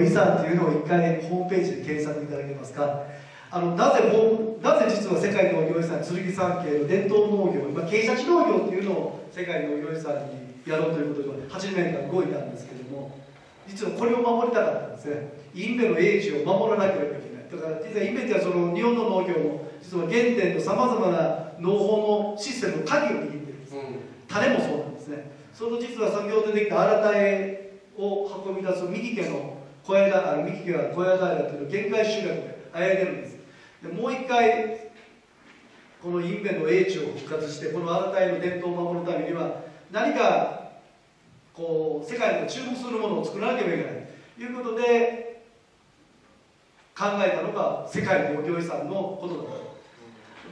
遺産というのを一回ホームページで検索いただけますか？あのなぜなぜ実は世界農業遺産剣山系の伝統農業今傾斜地農業っていうのを世界農業遺産にやろうということで8年間動いたんですけども実はこれを守りたかったんですね。インベの英知を守らなければいけない。だから実はインベってはその日本の農業の実は原点のさまざまな農法のシステムの鍵を握ってるんです、うん、種もそうなんですね。その実は先ほど出てきた新たえを運び出す右家の小屋あの右家が小屋平という限界集落であやいでるんです。でもう一回このインベの英知を復活してこの新たえの伝統を守るためには何かこう世界が注目するものを作らなければいけないということで考えたのが世界農業遺産のことだと。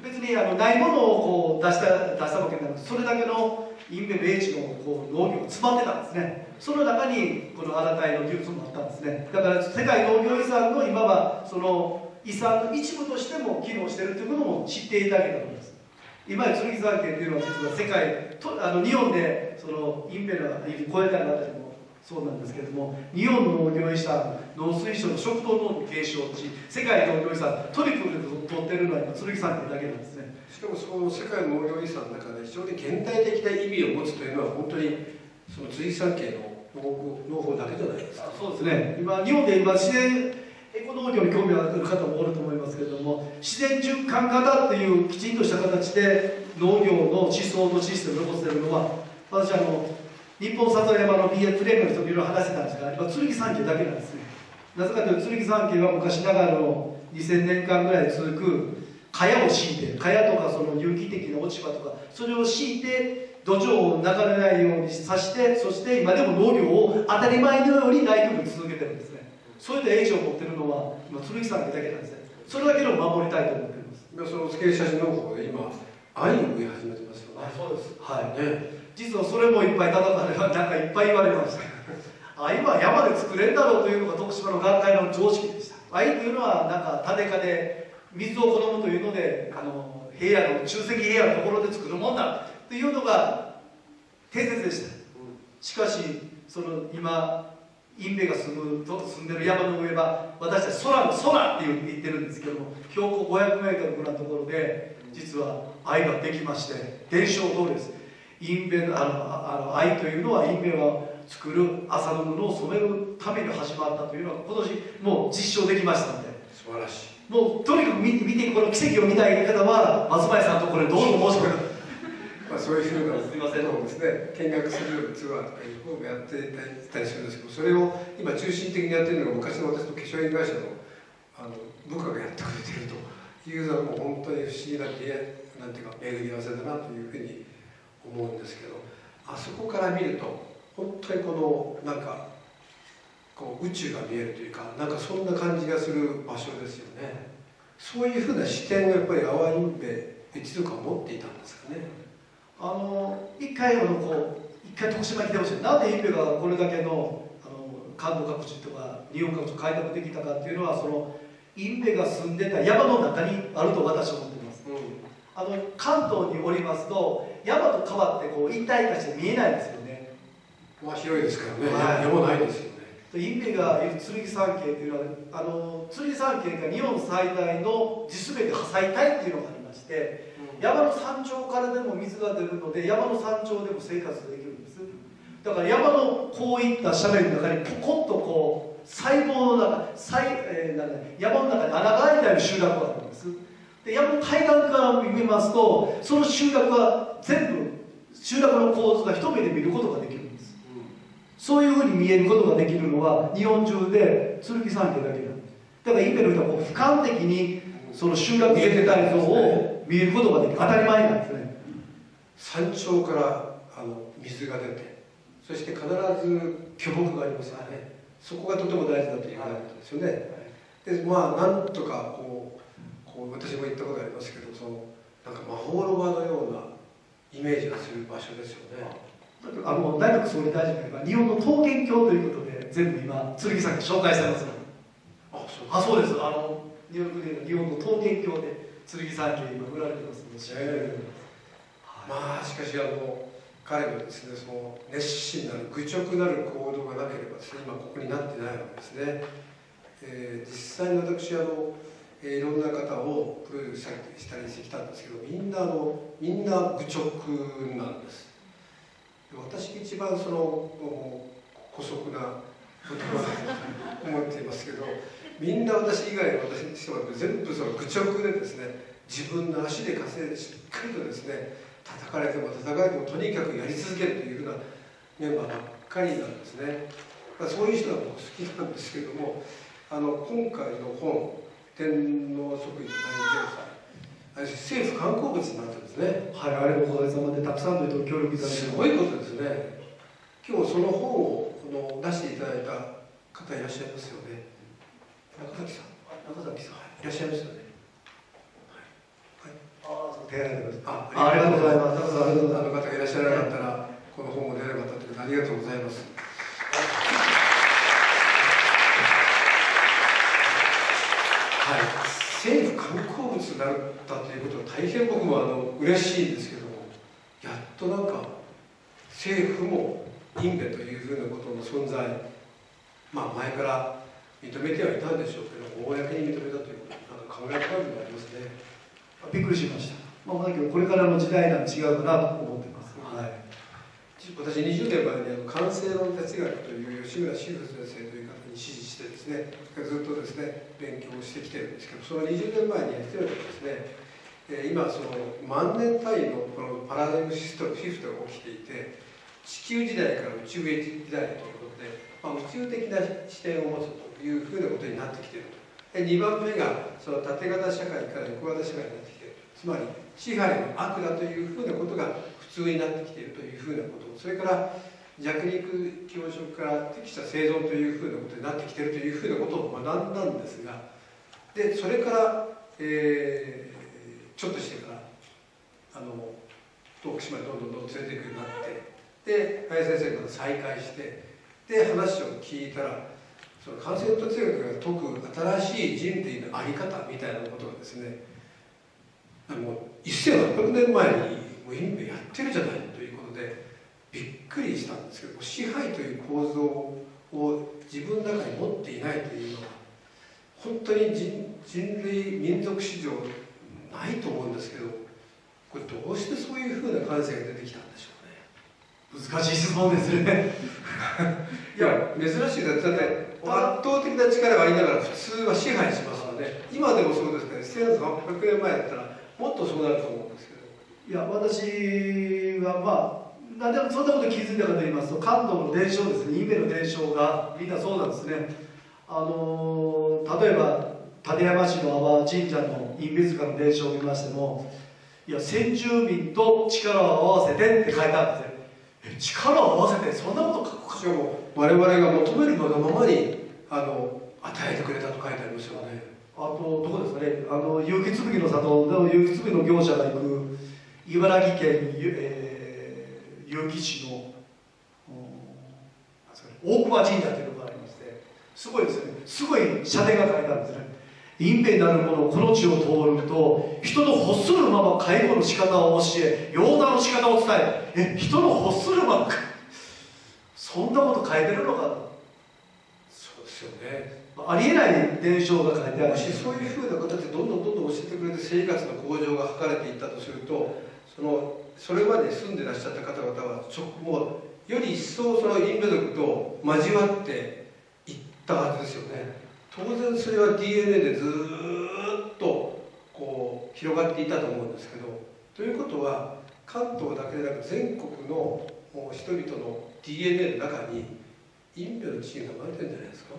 別にあのないものをこう出した出したわけでなくてそれだけのインベの英知のこう農業が詰まってたんですね。その中にこの新たいの技術もあったんですね。だから世界農業遺産の今はその遺産の一部としても機能してるということも知っていただけたと思います。今や剣山系というのは実は世界とあの日本でそのインベラいる小屋のあたりそうなんですけれども日本農業遺産農水省の食糖農業継承地世界農業遺産トリプルで取ってるのは今剣山系だけなんですね。しかもその世界農業遺産の中で非常に現代的な意味を持つというのは本当にその剣山系の農法だけじゃないですか。そうですね。今日本で今自然エコ農業に興味がある方もおると思いますけれども自然循環型というきちんとした形で農業の思想のシステムを残しているのは私あの日本里山の BS 連盟の人といろいろ話してたんですが今剣山系だけなんですねなぜかというと剣山系は昔ながらの2000年間ぐらい続く蚊帳を敷いて蚊帳とかその有機的な落ち葉とかそれを敷いて土壌を流れないようにさしてそして今でも農業を当たり前のように大工夫続けてるんですね。それで英知を持ってるのは今剣山家だけなんですねそれだけを守りたいと思っています。その付け写真農法で今愛を植え始めてますよね。そうです。はい。ね実はそれもいっぱい叩かれなんかいっぱい言われました。愛は山で作れんだろうというのが徳島の学会の常識でした。愛というのはなんか種かで水を好むというのであの平野の中石平野のところで作るもんだというのが定説でした、しかしその今インベが住むと住んでる山の上は私たち空の空って言ってるんですけども標高 500m ぐらいのところで実は愛ができまして伝承通りです。インベあのあの愛というのはインベが作る麻の布を染めるために始まったというのは今年もう実証できましたので。素晴らしい。もうとにかく見見てこの奇跡を見たい方は松前さんとこれどうぞ申し込みまあ、そういうふうなすみません。ですね。見学するツアーとかいうのをやっていたりするんですけどそれを今中心的にやってるのが昔の私の化粧品会社のあの部下がやってくれてるというのはもう本当に不思議ななんていうか巡り合わせだなというふうに思うんですけどあそこから見ると本当にこのなんかこう宇宙が見えるというかなんかそんな感じがする場所ですよね。そういうふうな視点がやっぱり阿波インベ一族は持っていたんですかね。あの一回あのこう一回徳島来てほしい。なんでインベがこれだけのあの関東各地とか日本各地開拓できたかっていうのはそのインベが住んでた山の中にあると私は思っています、うん、あの関東におりますと山と川ってこう一体化して見えないですよね。まあ広いですからね、はい、山ないですよね。がいる剣山系っていうのはあの剣山系が日本最大の地滑り破砕帯っていうのがありまして、うん、山の山頂からでも水が出るので山の山頂でも生活できるんです。だから山のこういった斜面の中にポコッとこう細胞の中細、えー、なん山の中に穴が開いてある集落があるんですで山の海岸から見ますとその集落は全部集落の構図が一目で見ることができるんです、うん、そういうふうに見えることができるのは日本中で剣山家だけなんです。だからインペの人はこう俯瞰的にその集落全体像を見えることができる。当たり前なんですね。山頂からあの水が出てそして必ず巨木がありますよね。そこがとても大事だというわれるんですよね、でまあなんとかこう私も行ったことありますけどそのなんか魔法の場のようなイメージがする場所ですよね。あの内閣総理大臣が日本の刀剣教ということで全部今剣さんに紹介してますあそうあそうです。あのニューヨークで日本の刀剣教で剣さん家今売られてますので、えー、まあしかしあの彼はですねその熱心なる愚直なる行動がなければですね今ここになってないわけですね、えー、実際に私あの、えー、いろんな方をプロデュースしたりしてきたんですけどみんなのみんな愚直なんです。私一番その姑息な言葉だと思っていますけどみんな私以外の私にしても全部その愚直でですね自分の足で稼いでしっかりとですね叩かれても叩かれてもとにかくやり続けるというふうなメンバーばっかりなんですね。そういう人は僕好きなんですけどもあの今回の本「天皇即位と大検査」政府観光物になってるんですね。はいあれおかげさまでたくさんの人に協力いただいてすごいことですね。今日その本をの出していただいた方いらっしゃいますよね。中崎さん。中崎さん、いらっしゃいますよね。あ手洗い。であありがとうございます。あの方がいらっしゃらなかったらこの本も出なかったということでありがとうございますはい政府観光物になったということは大変僕もあの嬉しいんですけどもやっとなんか政府もインベというふうなことの存在まあ前から認めてはいたんでしょうけど公に認めたということなんか考えたいもありますね。びっくりしました。まあ、だけどこれからの時代なん違うかなと思ってます、はい、私20年前にあの感性論哲学という吉村修先生という方に指示してですねずっとですね勉強をしてきてるんですけどその20年前にやってるのはですね今その万年単位のこのパラダイムシフトシフトが起きていて地球時代から宇宙へ時代ということで、まあ、宇宙的な視点を持つというふうなことになってきていると。2番目がその縦型社会から横型社会になってきている。つまり支配の悪だというふうなことが普通になってきているというふうなこと。それから弱肉強食から適した生存というふうなことになってきてるというふうなことを学んだんですがでそれから、えー、ちょっとしてからあの徳島にどんどんどん連れていくようになってで林先生から再会してで話を聞いたらその感染哲学が説く新しい人類の在り方みたいなことがですねもう1800年前にもうインベやってるじゃないということでびっくりしたんですけど支配という構造を自分の中に持っていないというのは本当に人人類民族史上ないと思うんですけどこれどうしてそういうふうな感性が出てきたんでしょうね。難しい質問ですね。いや珍しいだって圧倒的な力がありながら普通は支配しますので今でもそうですけど1800年前だったらもっとそうなると思うんですけど。いや私はまあ何でもそんなこと気づいたかと言いますと関東の伝承ですね。夢の伝承がみんなそうなんですね。あの例えば立山市の阿波神社の隠別館の伝承を見ましてもいや先住民と力を合わせてって書いてあるんですね。力を合わせてそんなこと書くかしかも我々が求めるままにあの与えてくれたと書いてありますよね。あとどこですかね。あの結城紬の里の結城紬の業者が行く茨城県、えー、結城市の大熊神社というのがありましてすごいですよね。すごい社殿が書いてあるんですね。隠蔽なるものこの地を通ると人の欲するまま介護の仕方を教え養男の仕方を伝ええ人の欲するままそんなこと書いてるのかそうですよね。ありえない伝承が書いてあるし。そういうふうな形でどんどんどんどん教えてくれて生活の向上が図れていったとするとそのそれまで住んでらっしゃった方々はちょもうより一層そのインド族と交わっていったはずですよね。当然それは DNA でずっとこう広がっていたと思うんですけど。ということは関東だけでなく全国の人々の DNA の中にインドの地位が生まれてるんじゃないですか？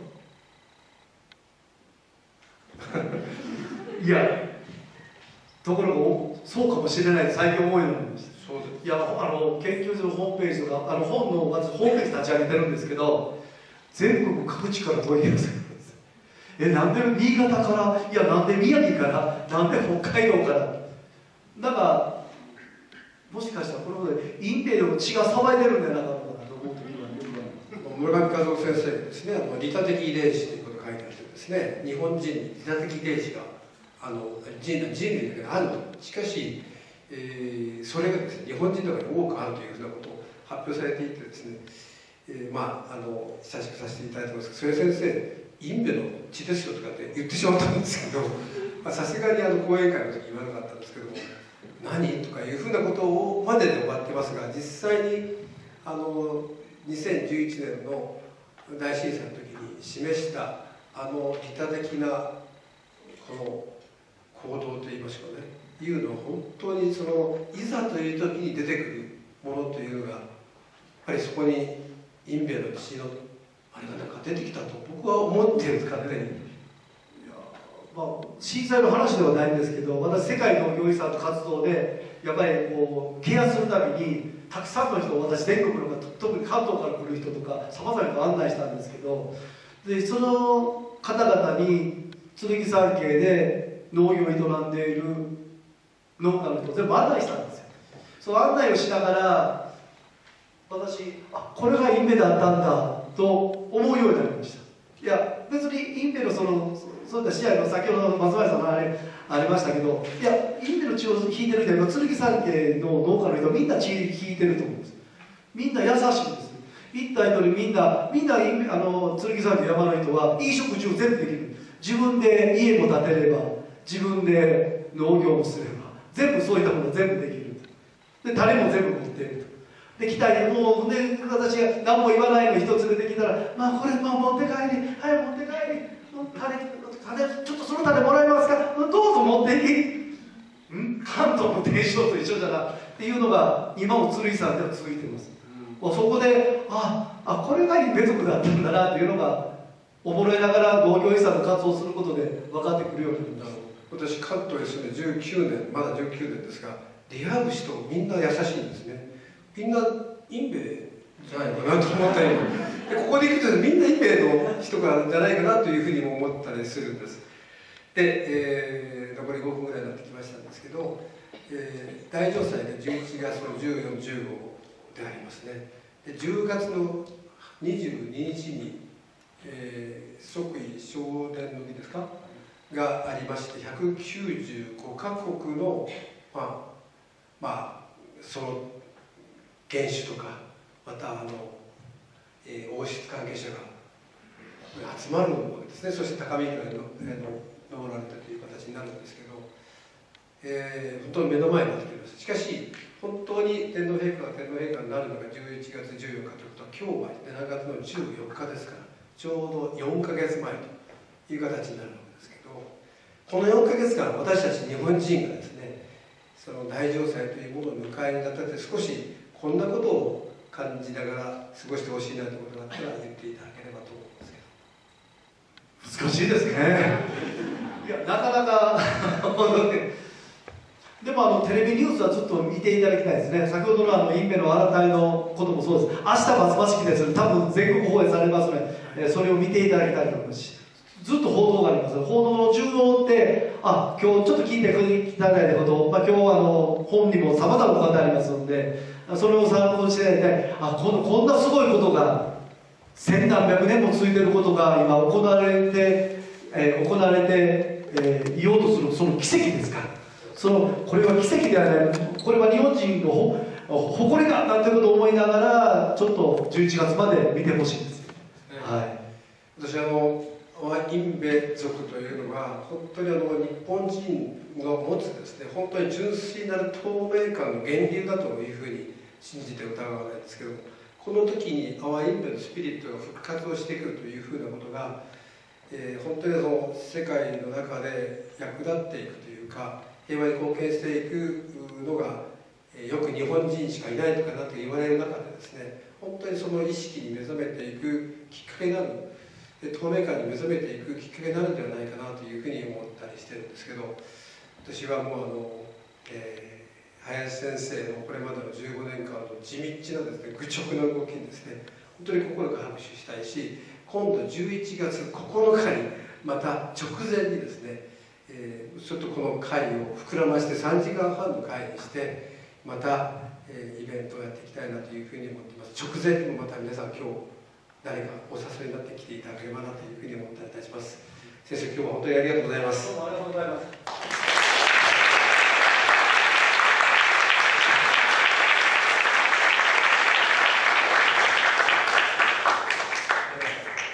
いやところがそうかもしれない最近思いになりました。そうです。いやあの研究所のホームページとかあの本のまずホームページ立ち上げてるんですけど全国各地から問い合わせるんです。えなんで新潟からいやなんで宮城からなんで北海道から。だからもしかしたらこのことで隠蔽でも血が騒いでるんじゃなかったかなと思う時はよく村上和夫先生ですね。あの利他的遺伝子ということを書いてあるですね日本人に。利他的遺伝子があの人人類だけである。としかし、えー、それがですね日本人の中に多くあるというふうなことを発表されていてですね、えー、まああの親しくさせていただいてますけどそれ先生インベの血ですよとかって言ってしまったんですけど さすがにあの講演会の時言わなかったんですけども何とかいうふうなことをまでで終わってますが実際にあの2011年の大震災の時に示したあの利他的なこの行動といいましょうねいうのは本当にそのいざという時に出てくるものというのがやっぱりそこにインベの血のあれがなんか出てきたと僕は思ってるんです勝手に。まあ、震災の話ではないんですけど私世界農業遺産の活動でやっぱりこうケアするためにたくさんの人を私全国の特に関東から来る人とかさまざまに案内したんですけどでその方々に剣山系で農業を営んでいる農家の人を全部案内したんですよ。その案内をしながら私あこれがインベだったんだと思うようになりました。いや別にインベのそのそういった試合の先ほどの松林さんのあれありましたけどいやインベの血を引いてるけど剣山系の農家の人みんな血引いてると思うんです。みんな優しいんです一体とにみんなみんなあの剣山家山の人はいい食事を全部できる。自分で家も建てれば自分で農業もすれば全部そういったもの全部できる。で種も全部持っていると。で来たりもうで私が何も言わないの人連れてきたら「まあこれ、まあ、持って帰りはい持って帰り。種種ちょっとその種もらえますか？どうぞ持っていき」ん？関東の伝承と一緒じゃなっていうのが今も鶴井さんでは続いてます、うん、そこでああこれがいい族だったんだなっていうのが溺れながら農業遺産の活動をすることで分かってくるようになる私関東に住んで19年まだ19年ですが出会う人みんな優しいんですね。みんなインベじゃないかなと思ったりでここで行くとみんなインベの人がじゃないかなというふうにも思ったりするんです。で、えー、残り5分ぐらいになってきましたんですけど、えー、大城祭で11月の1415でありますね。で10月の22日にえー、即位正殿の儀ですか？がありまして195カ国のまあまあその元首とかまたあの、えー、王室関係者が集まるわけですね。そして高見からの、えー、登られたという形になるんですけど、えー、本当に目の前になっています。しかし本当に天皇陛下が天皇陛下になるのが11月14日ということは今日は7月の14日ですからちょうど4か月前という形になる。わけですこの4か月間私たち日本人がですねその大城祭というものを迎えにあたって少しこんなことを感じながら過ごしてほしいなということがあったら言っていただければと思うんですけど。難しいですね。いやなかなか でもあのテレビニュースはずっと見ていただきたいですね。先ほどのあのインベの改めのこともそうです。明日松葉式です。多分全国放映されますのでえそれを見ていただきたいと思います。しずっと報道があります。報道の重要ってあ今日ちょっと聞いていただいたこと、まあ、今日はあの本にもさまざまなことありますのでそれを参考にしていただいてあこのこんなすごいことが千何百年も続いていることが今行われて、えー、行われて、えー、いようとするその奇跡ですから。そのこれは奇跡ではない。これは日本人の誇りだなんてことを思いながらちょっと11月まで見てほしいんです。はい、私あのインベ族というのは本当にあの日本人の持つですね本当に純粋なる透明感の源流だというふうに信じて疑わないんですけどこの時にアワインベのスピリットが復活をしてくるというふうなことが、えー、本当にその世界の中で役立っていくというか平和に貢献していくのが、え、よく日本人しかいないとかなと言われる中でですね本当にその意識に目覚めていくきっかけになるで透明感に目覚めていくきっかけになるんではないかなというふうに思ったりしてるんですけど私はもうあの、えー、林先生のこれまでの15年間の地道なですね。愚直な動きにですね本当に心から拍手したいし今度11月9日にまた直前にですね、えー、ちょっとこの会を膨らまして3時間半の会にしてまたえイベントをやっていきたいなというふうに思っています。直前にもまた皆さん今日誰かお誘いになってきていただければなというふうに思ったりいたします。先生今日は本当にありがとうございます。どうもありがとうございます。